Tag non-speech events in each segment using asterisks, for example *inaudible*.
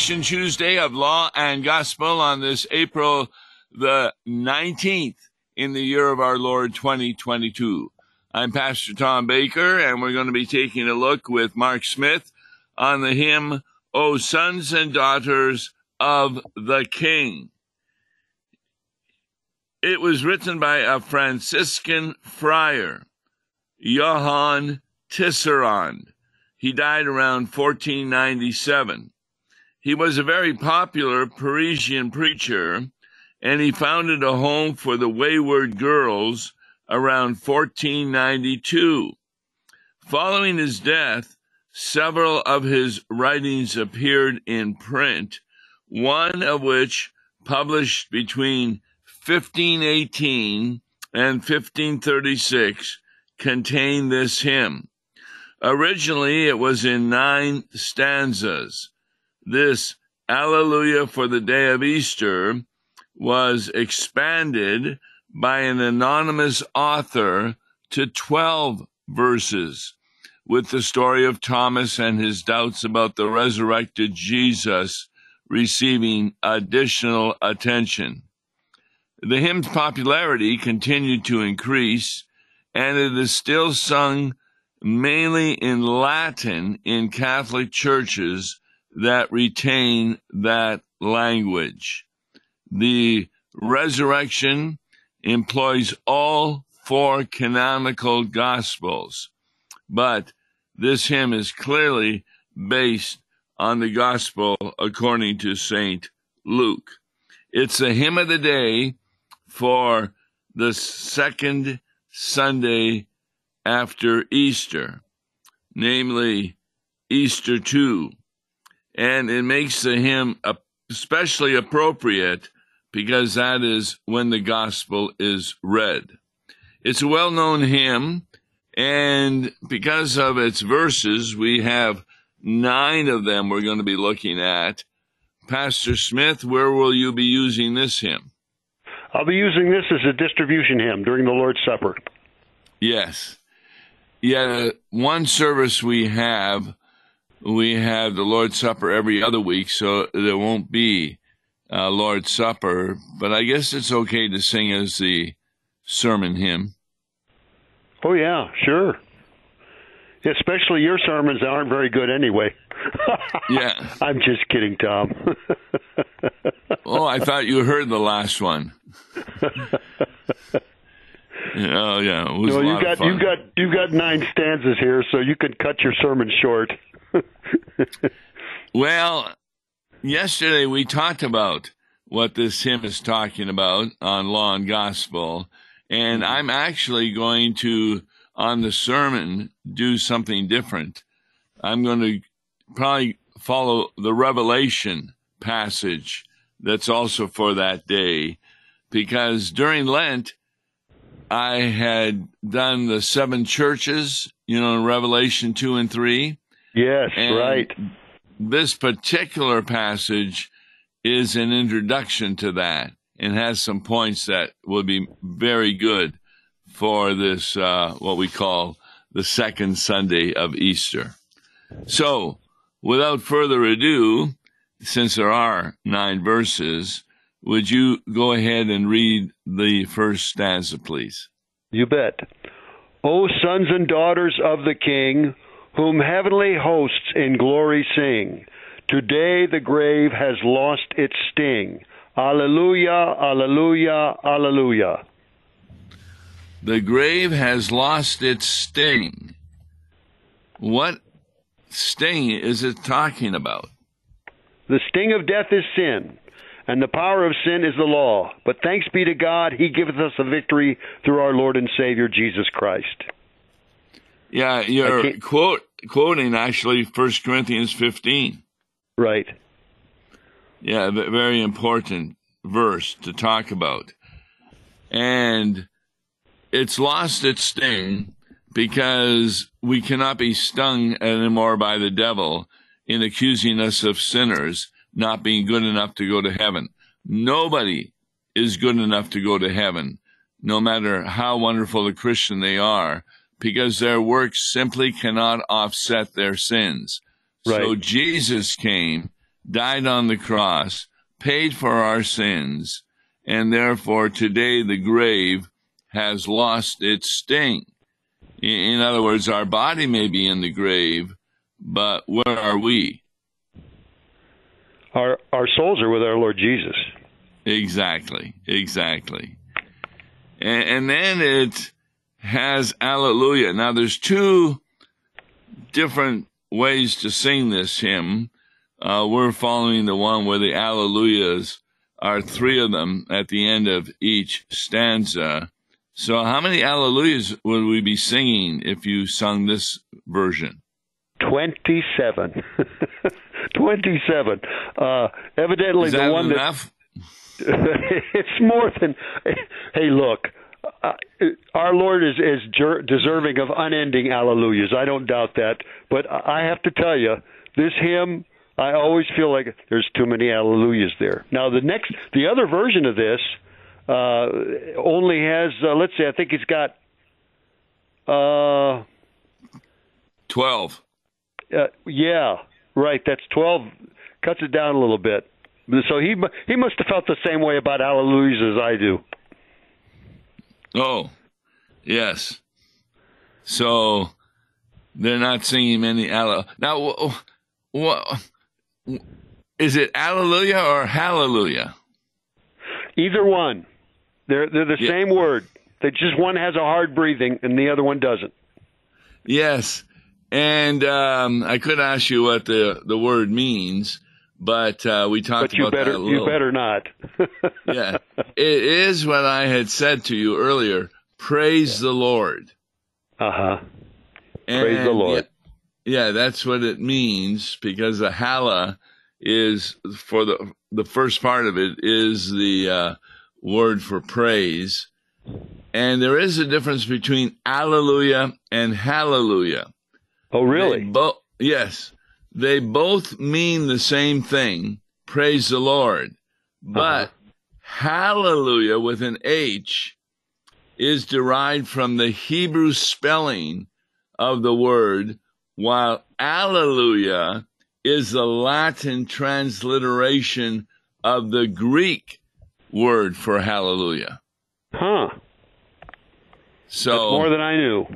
listening Tuesday of Law and Gospel on this April the 19th in the year of our Lord 2022. I'm Pastor Tom Baker, and we're going to be taking a look with Mark Smith on the hymn, O Sons and Daughters of the King. It was written by a Franciscan friar, Johann Tisserand. He died around 1497. He was a very popular Parisian preacher, and he founded a home for the wayward girls around 1492. Following his death, several of his writings appeared in print, one of which, published between 1518 and 1536, contained this hymn. Originally, it was in nine stanzas. This Alleluia for the Day of Easter was expanded by an anonymous author to 12 verses with the story of Thomas and his doubts about the resurrected Jesus receiving additional attention. The hymn's popularity continued to increase, and it is still sung mainly in Latin in Catholic churches that retain that language. The resurrection employs all four canonical gospels, but this hymn is clearly based on the gospel according to St. Luke. It's a hymn of the day for the second Sunday after Easter, namely Easter 2. And it makes the hymn especially appropriate because that is when the gospel is read. It's a well known hymn, and because of its verses, we have nine of them we're going to be looking at. Pastor Smith, where will you be using this hymn? I'll be using this as a distribution hymn during the Lord's Supper. Yes. Yeah, one service we have, we have the Lord's Supper every other week, so there won't be uh, Lord's Supper, but I guess it's okay to sing as the sermon hymn. Oh, yeah, sure. Especially your sermons aren't very good anyway. *laughs* yeah. I'm just kidding, Tom. *laughs* oh, I thought you heard the last one. *laughs* oh yeah, no, you got you got you got nine stanzas here, so you could cut your sermon short. *laughs* well, yesterday we talked about what this hymn is talking about on Law and Gospel, and mm-hmm. I'm actually going to, on the sermon, do something different. I'm going to probably follow the Revelation passage that's also for that day, because during Lent, I had done the seven churches, you know, in Revelation 2 and 3. Yes, right this particular passage is an introduction to that and has some points that will be very good for this, uh, what we call the second Sunday of Easter. So, without further ado, since there are nine verses, would you go ahead and read the first stanza, please? You bet. O sons and daughters of the King, whom heavenly hosts in glory sing. Today the grave has lost its sting. Alleluia, alleluia, alleluia. The grave has lost its sting. What sting is it talking about? The sting of death is sin, and the power of sin is the law. But thanks be to God, He giveth us a victory through our Lord and Savior Jesus Christ. Yeah, you're quote quoting actually First Corinthians 15. Right. Yeah, very important verse to talk about. And it's lost its sting because we cannot be stung anymore by the devil in accusing us of sinners not being good enough to go to heaven. Nobody is good enough to go to heaven, no matter how wonderful a Christian they are because their works simply cannot offset their sins. Right. So Jesus came, died on the cross, paid for our sins, and therefore today the grave has lost its sting. In other words, our body may be in the grave, but where are we? Our our souls are with our Lord Jesus. Exactly, exactly. And, and then it has Alleluia. Now, there's two different ways to sing this hymn. Uh, we're following the one where the Alleluias are three of them at the end of each stanza. So, how many Alleluias would we be singing if you sung this version? 27. *laughs* 27. Uh, evidently, the one enough? that. *laughs* it's more than. Hey, look. Uh, our Lord is, is jer- deserving of unending alleluias. I don't doubt that. But I have to tell you, this hymn, I always feel like there's too many alleluias there. Now, the next, the other version of this uh, only has, uh, let's say, I think it's got. Uh, 12. uh, yeah, right. That's twelve. Cuts it down a little bit. So he he must have felt the same way about Hallelujahs as I do. Oh, yes. So they're not singing many Alla. Now, what is it? Alleluia or Hallelujah? Either one, they're they're the Yeah. same word. They just one has a hard breathing and the other one doesn't. Yes. And um, I could ask you what the, the word means, but uh, we talked But you about better that a little. you better not. *laughs* yeah, *laughs* it is what I had said to you earlier. Praise the Lord. Uh huh. Praise the Lord. Yeah, yeah, that's what it means because the hala is for the the first part of it is the uh, word for praise, and there is a difference between alleluia and hallelujah. Oh really? bo- yes, they both mean the same thing. Praise the Lord, but Uh-huh. hallelujah with an H is derived from the Hebrew spelling of the word, while alleluia is the Latin transliteration of the Greek word for hallelujah. Huh. So That's more than I knew.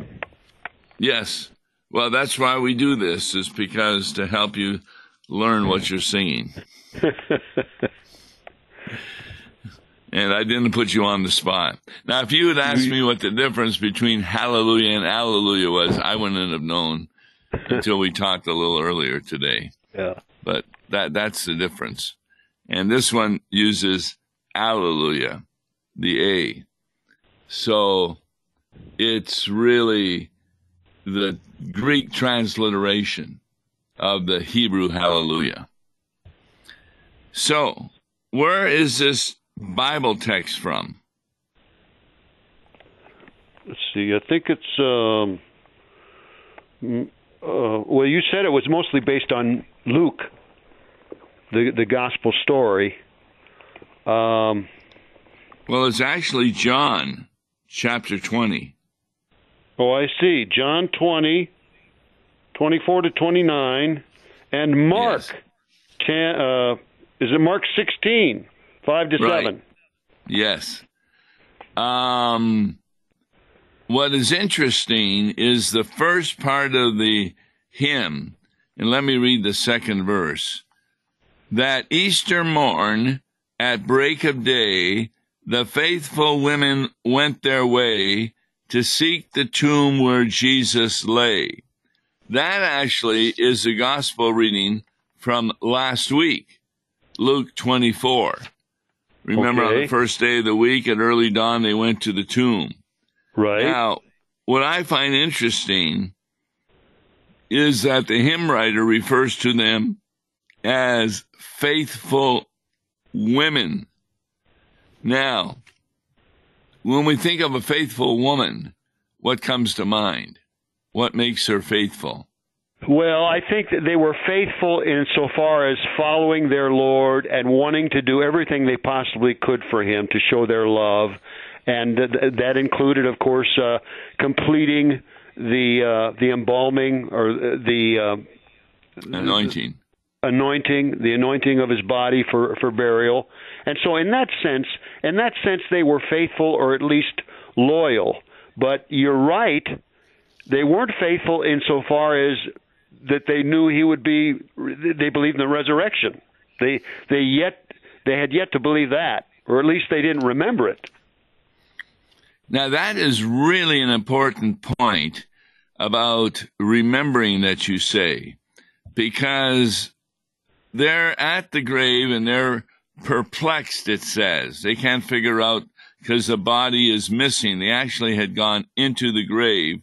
Yes. Well, that's why we do this, is because to help you learn what you're singing. *laughs* And I didn't put you on the spot. Now, if you had asked me what the difference between hallelujah and alleluia was, I wouldn't have known until we talked a little earlier today. yeah. But that that's the difference. And this one uses alleluia, the A. So it's really the Greek transliteration of the Hebrew hallelujah. So, where is this Bible text from? Let's see. I think it's. Um, uh, well, you said it was mostly based on Luke, the the gospel story. Um, Well, it's actually John chapter 20. Oh, I see. John 20, 24 to 29, and Mark Yes. 10. Uh, is it Mark 16, 5 to Right. 7? Yes. Um, what is interesting is the first part of the hymn, and let me read the second verse. That Easter morn, at break of day, the faithful women went their way to seek the tomb where Jesus lay. That actually is the gospel reading from last week, Luke 24. Remember on the first day of the week at early dawn, they went to the tomb. Right. Now, what I find interesting is that the hymn writer refers to them as faithful women. Now, when we think of a faithful woman, what comes to mind? What makes her faithful? Well, I think that they were faithful insofar as following their Lord and wanting to do everything they possibly could for Him to show their love, and th- that included, of course, uh, completing the uh, the embalming or the anointing. Anointing, the anointing of his body for, for burial. And so in that sense, in that sense they were faithful or at least loyal. But you're right, they weren't faithful insofar as that they knew he would be they believed in the resurrection. They they yet they had yet to believe that, or at least they didn't remember it. Now that is really an important point about remembering that you say, because they're at the grave and they're perplexed, it says. They can't figure out because the body is missing. They actually had gone into the grave.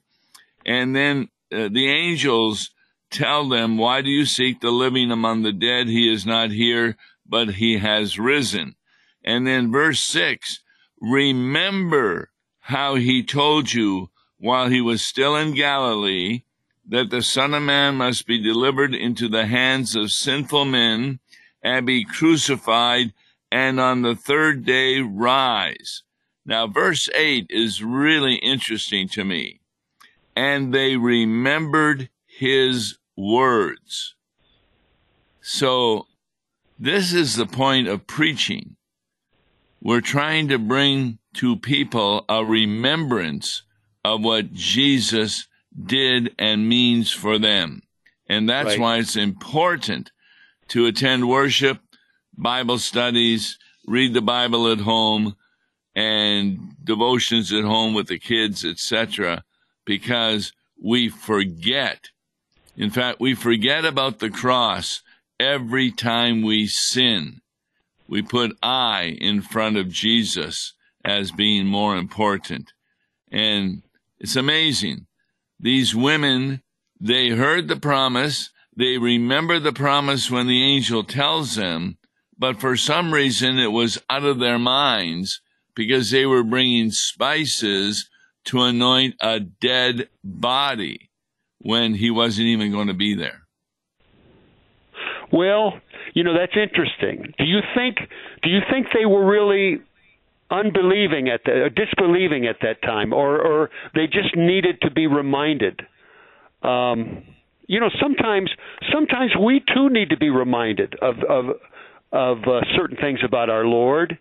And then uh, the angels tell them, Why do you seek the living among the dead? He is not here, but he has risen. And then verse 6 Remember how he told you while he was still in Galilee that the Son of Man must be delivered into the hands of sinful men and be crucified and on the third day rise. Now, verse 8 is really interesting to me. And they remembered his words. So, this is the point of preaching. We're trying to bring to people a remembrance of what Jesus did and means for them. And that's right. why it's important to attend worship, Bible studies, read the Bible at home, and devotions at home with the kids, etc., because we forget. In fact, we forget about the cross every time we sin. We put I in front of Jesus as being more important. And it's amazing. These women, they heard the promise, they remember the promise when the angel tells them, but for some reason it was out of their minds because they were bringing spices to anoint a dead body when he wasn't even going to be there. Well, you know that's interesting. Do you think do you think they were really unbelieving at that, or disbelieving at that time, or or they just needed to be reminded? Um, you know, sometimes sometimes we too need to be reminded of of of uh, certain things about our Lord,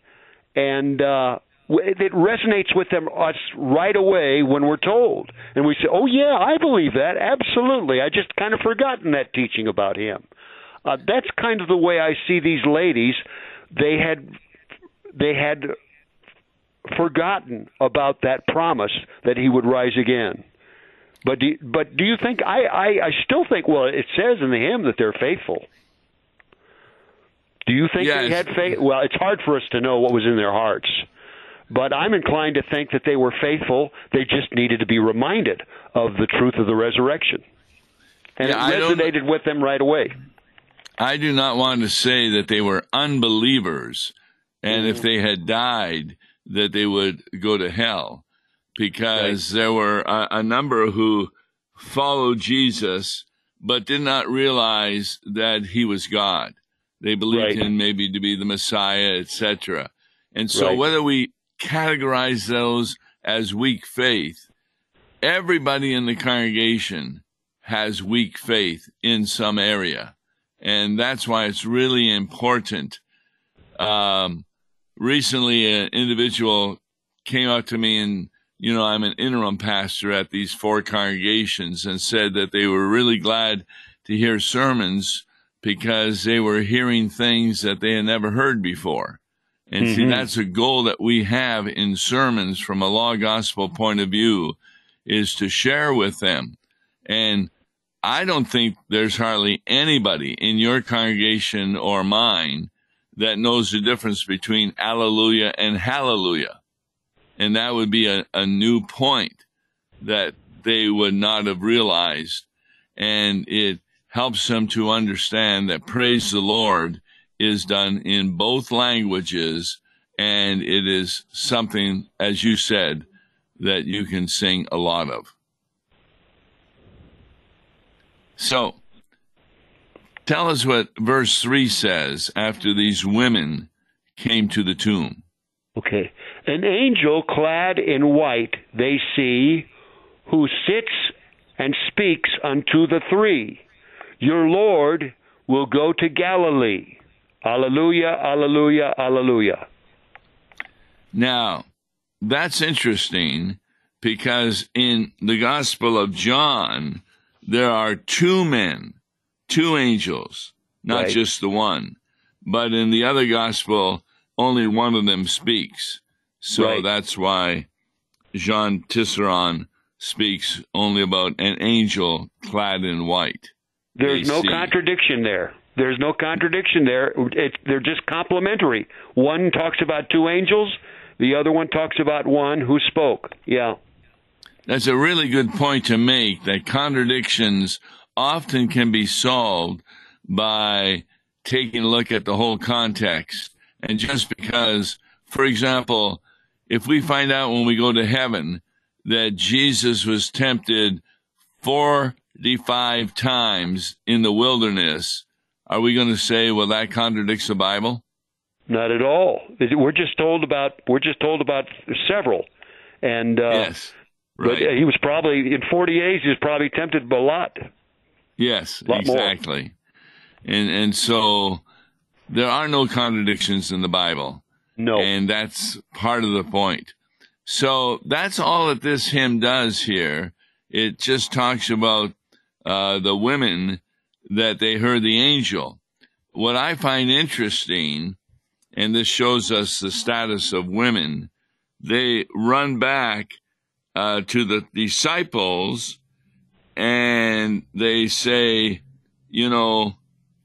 and uh, it resonates with them us right away when we're told, and we say, "Oh yeah, I believe that absolutely." I just kind of forgotten that teaching about him. Uh, that's kind of the way I see these ladies. They had they had forgotten about that promise that he would rise again. But do, but do you think I, I I still think well it says in the hymn that they're faithful. Do you think yes. they had faith? Well, it's hard for us to know what was in their hearts. But I'm inclined to think that they were faithful. They just needed to be reminded of the truth of the resurrection. And yeah, it resonated with them right away. I do not want to say that they were unbelievers and mm-hmm. if they had died, that they would go to hell because right. there were a, a number who followed Jesus but did not realize that he was God. They believed right. him maybe to be the Messiah, etc. And so, right. whether we categorize those as weak faith, everybody in the congregation has weak faith in some area. And that's why it's really important. Um, recently, an individual came up to me and you know, I'm an interim pastor at these four congregations and said that they were really glad to hear sermons because they were hearing things that they had never heard before. And mm-hmm. see, that's a goal that we have in sermons from a law gospel point of view is to share with them. And I don't think there's hardly anybody in your congregation or mine that knows the difference between alleluia and hallelujah. And that would be a, a new point that they would not have realized. And it helps them to understand that praise the Lord is done in both languages, and it is something, as you said, that you can sing a lot of. So, tell us what verse 3 says after these women came to the tomb. Okay. An angel clad in white they see, who sits and speaks unto the three Your Lord will go to Galilee. Alleluia, alleluia, alleluia. Now, that's interesting because in the Gospel of John, there are two men, two angels, not Right. just the one. But in the other Gospel, only one of them speaks. So Right. that's why Jean Tisserand speaks only about an angel clad in white. There's They no see. contradiction there. There's no contradiction there. It, they're just complementary. One talks about two angels, the other one talks about one who spoke. Yeah. That's a really good point to make that contradictions often can be solved by taking a look at the whole context. And just because, for example, if we find out when we go to heaven that Jesus was tempted 45 times in the wilderness, are we going to say, well, that contradicts the Bible? Not at all. We're just told about we're just told about several, and uh, yes. Right. uh, he was probably in 40 days. He was probably tempted a lot. Yes, Lot more. exactly. And and so there are no contradictions in the Bible. No, And that's part of the point. So that's all that this hymn does here. It just talks about uh, the women that they heard the angel. What I find interesting, and this shows us the status of women, they run back uh, to the disciples and they say, you know,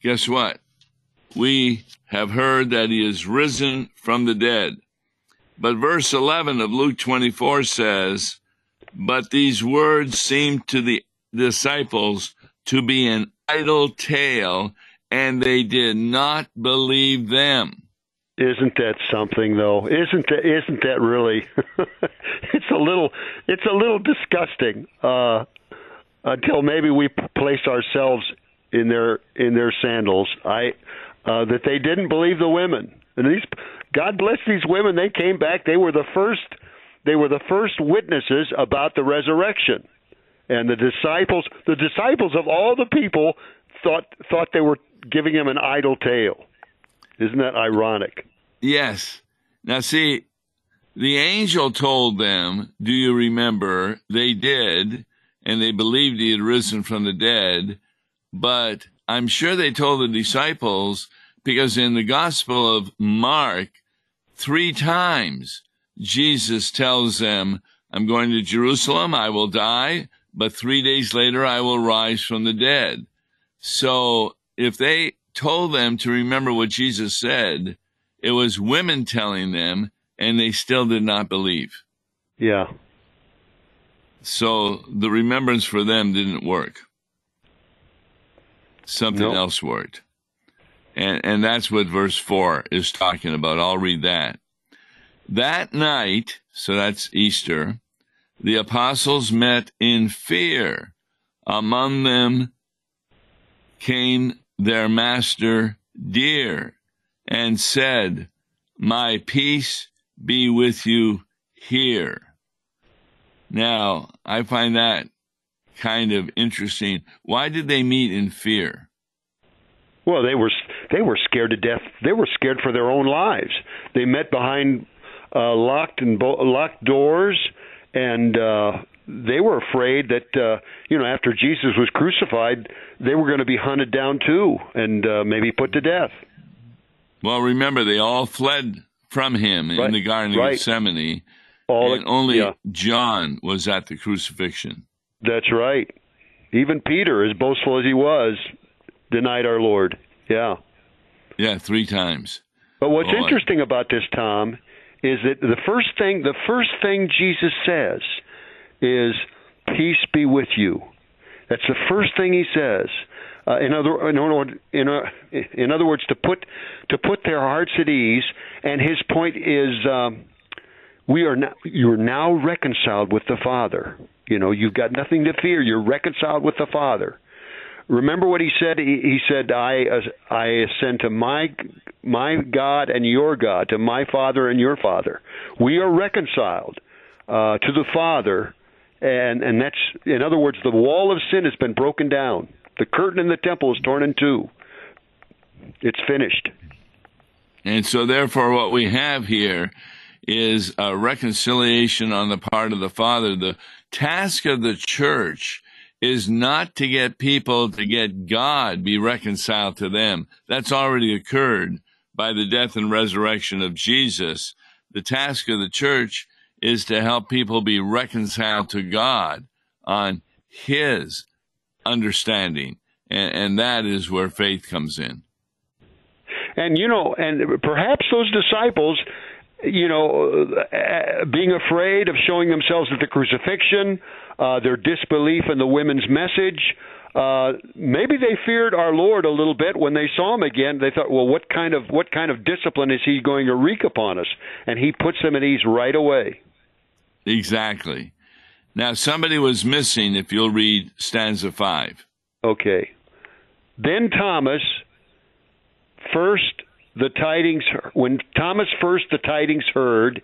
guess what? We have heard that he is risen from the dead. But verse 11 of Luke 24 says, But these words seemed to the disciples to be an idle tale, and they did not believe them. isn't that something though? Isn't that isn't that really? *laughs* it's a little it's a little disgusting. Uh, until maybe we place ourselves in their in their sandals. I uh, that they didn't believe the women. And these God bless these women. They came back. They were the first. They were the first witnesses about the resurrection. And the disciples, the disciples of all the people, thought thought they were giving him an idle tale. Isn't that ironic? Yes. Now, see, the angel told them, Do you remember? They did, and they believed he had risen from the dead. But I'm sure they told the disciples because in the Gospel of Mark, three times Jesus tells them, I'm going to Jerusalem, I will die, but three days later I will rise from the dead. So if they told them to remember what Jesus said, it was women telling them, and they still did not believe. Yeah. So the remembrance for them didn't work. Something Nope. else worked. And and that's what verse 4 is talking about. I'll read that. That night, so that's Easter, the apostles met in fear. Among them came their master dear and said, My peace be with you here. Now, I find that kind of interesting. Why did they meet in fear? Well, they were they were scared to death. They were scared for their own lives. They met behind uh, locked and bo- locked doors, and uh, they were afraid that uh, you know after Jesus was crucified, they were going to be hunted down too, and uh, maybe put to death. Well, remember, they all fled from him in the Garden right. of Gethsemane, All and only yeah, John was at the crucifixion. that's right. Even Peter, as boastful as he was, denied our Lord. Yeah. Yeah, three times. But what's Boy. interesting about this, Tom, is that the first thing the first thing Jesus says is "Peace be with you." That's the first thing he says. Uh, in other in other in, uh, in other words, to put to put their hearts at ease. And his point is, um, we are now you are now reconciled with the Father. You know, you've got nothing to fear. You're reconciled with the Father. Remember what he said? He, he said, "I I ascend to my my God and your God, to my Father and your Father. We are reconciled uh, to the Father, and and that's in other words, the wall of sin has been broken down. The curtain in the temple is torn in two. It's finished. And so, therefore, what we have here is a reconciliation on the part of the Father. The task of the church is not to get people to get God be reconciled to them. That's already occurred by the death and resurrection of Jesus. The task of the church is to help people be reconciled to God on His understanding. And, and that is where faith comes in. And, you know, and perhaps those disciples you know, uh, being afraid of showing themselves at the crucifixion, uh, their disbelief in the women's message. Uh, maybe they feared our Lord a little bit when they saw him again. They thought, well, what kind of what kind of discipline is he going to wreak upon us? And he puts them at ease right away. Exactly. Now, somebody was missing. If you'll read stanza five. Okay. Then Thomas, first the tidings when Thomas first the tidings heard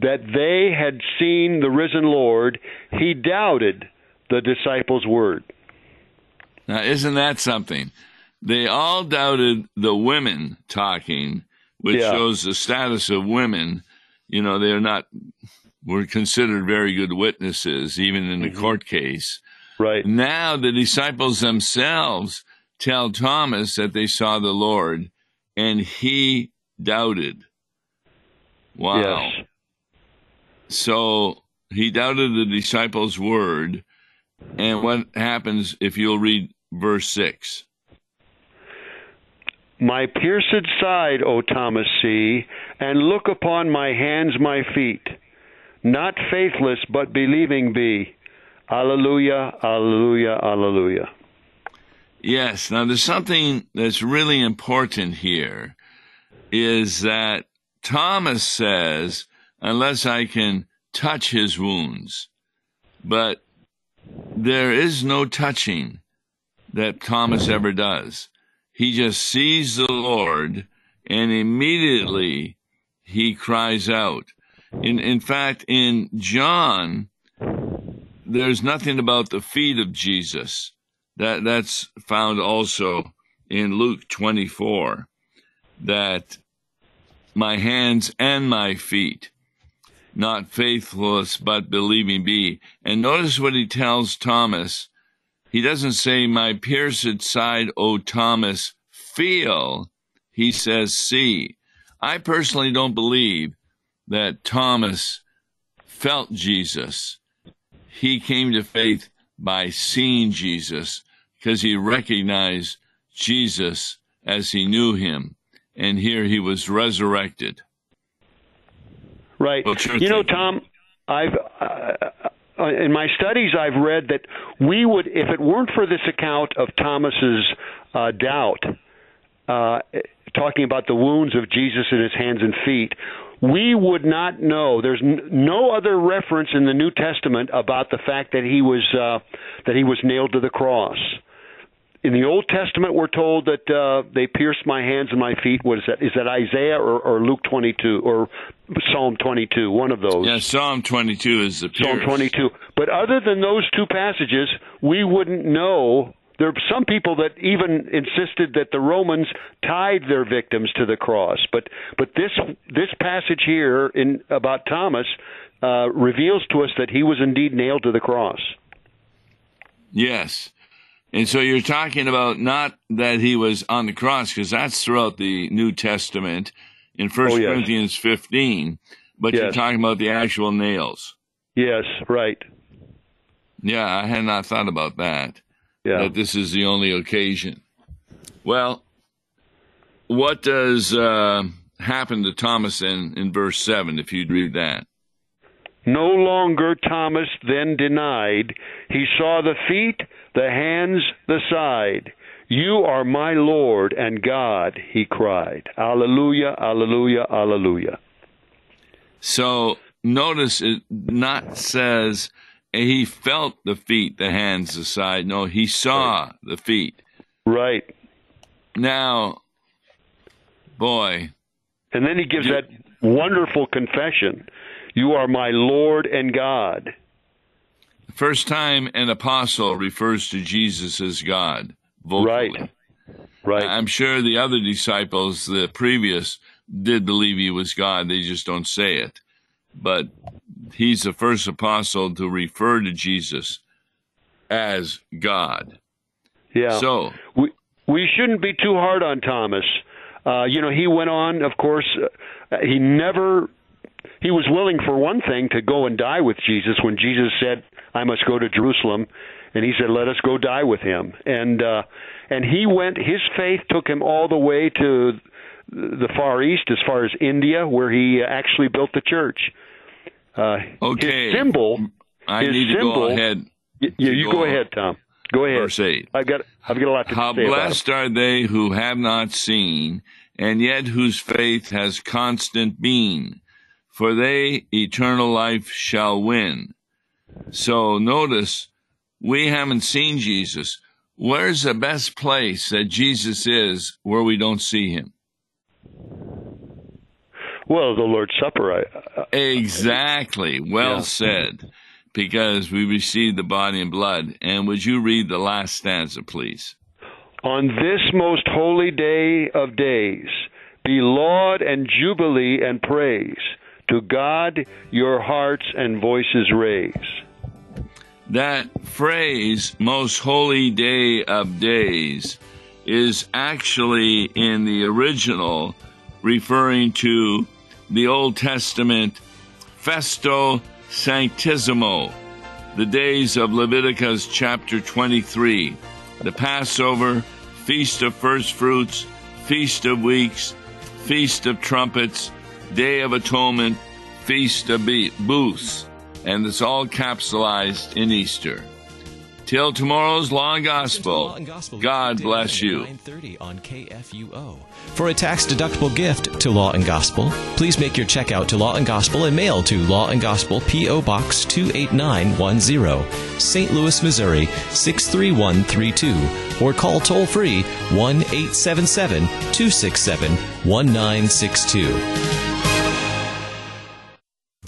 that they had seen the risen Lord, he doubted the disciples' word. Now, isn't that something? They all doubted the women talking, which yeah. shows the status of women. You know, they're not were considered very good witnesses, even in the mm-hmm. court case. Right. Now the disciples themselves tell Thomas that they saw the Lord, and he doubted. Wow. Yes. So he doubted the disciples' word. And what happens if you'll read verse 6? My pierced side, O Thomas, see, and look upon my hands, my feet. Not faithless, but believing be. Alleluia, alleluia, alleluia. Yes. Now, there's something that's really important here is that Thomas says, unless I can touch his wounds, but there is no touching that Thomas ever does. He just sees the Lord and immediately he cries out. In, in fact, in John, there's nothing about the feet of Jesus. That that's found also in Luke 24 that my hands and my feet not faithless but believing be. And notice what he tells Thomas. He doesn't say, My pierced side, O Thomas, feel. He says, See. I personally don't believe that Thomas felt Jesus. He came to faith by seeing Jesus because he recognized Jesus as he knew him. And here he was resurrected. Right. You know, Tom, I've uh, uh, in my studies I've read that we would, if it weren't for this account of Thomas's uh, doubt, uh, talking about the wounds of Jesus in his hands and feet, we would not know. There's n- no other reference in the New Testament about the fact that he was uh, that he was nailed to the cross in the Old Testament, we're told that uh, they pierced my hands and my feet. What is that? Is that Isaiah or, or Luke 22 or Psalm 22? One of those. Yeah, Psalm 22 is the pierce. Psalm 22. But other than those two passages, we wouldn't know. There are some people that even insisted that the Romans tied their victims to the cross. But but this this passage here in about Thomas uh, reveals to us that he was indeed nailed to the cross. Yes. And so you're talking about not that he was on the cross, because that's throughout the New Testament in First oh, yes. Corinthians 15, but yes. you're talking about the actual nails. Yes, right. Yeah, I had not thought about that. Yeah. That this is the only occasion. Well, what does uh, happen to Thomas in, in verse 7, if you'd read that? No longer Thomas then denied. He saw the feet the hands, the side. You are my Lord and God, he cried. Alleluia, alleluia, alleluia. So notice it not says he felt the feet, the hands, the side. No, he saw the feet. Right. Now, boy. And then he gives you, that wonderful confession You are my Lord and God. First time an apostle refers to Jesus as God. Vocally. Right. Right. I'm sure the other disciples, the previous, did believe he was God. They just don't say it. But he's the first apostle to refer to Jesus as God. Yeah. So we we shouldn't be too hard on Thomas. Uh, you know, he went on. Of course, uh, he never. He was willing for one thing to go and die with Jesus when Jesus said, "I must go to Jerusalem," and he said, "Let us go die with him." And uh, and he went. His faith took him all the way to the Far East, as far as India, where he actually built the church. Uh, okay, his symbol. I his need to go ahead. Y- yeah, you go go ahead, Tom. Go ahead. Verse eight. I've got I've got a lot to How say it. blessed are they who have not seen, and yet whose faith has constant been, for they eternal life shall win. So notice, we haven't seen Jesus. Where's the best place that Jesus is where we don't see him? Well, the Lord's Supper. I, uh, Exactly. Well Yeah. said. Because we receive the body and blood. And would you read the last stanza, please? on this most holy day of days, be laud and jubilee and praise to God. Your hearts and voices raise. That phrase, most holy day of days, is actually in the original referring to the Old Testament Festo Sanctissimo, the days of Leviticus chapter 23, the Passover, Feast of First Fruits, Feast of Weeks, Feast of Trumpets, Day of Atonement, Feast of Booths, and it's all capsulized in Easter. Till tomorrow's Law and Gospel, Law and Gospel God bless you. 9:30 on KFUO. For a tax-deductible gift to Law and Gospel, please make your check out to Law and Gospel and mail to Law and Gospel PO Box 28910, St. Louis, Missouri 63132, or call toll-free 1-877-267-1962.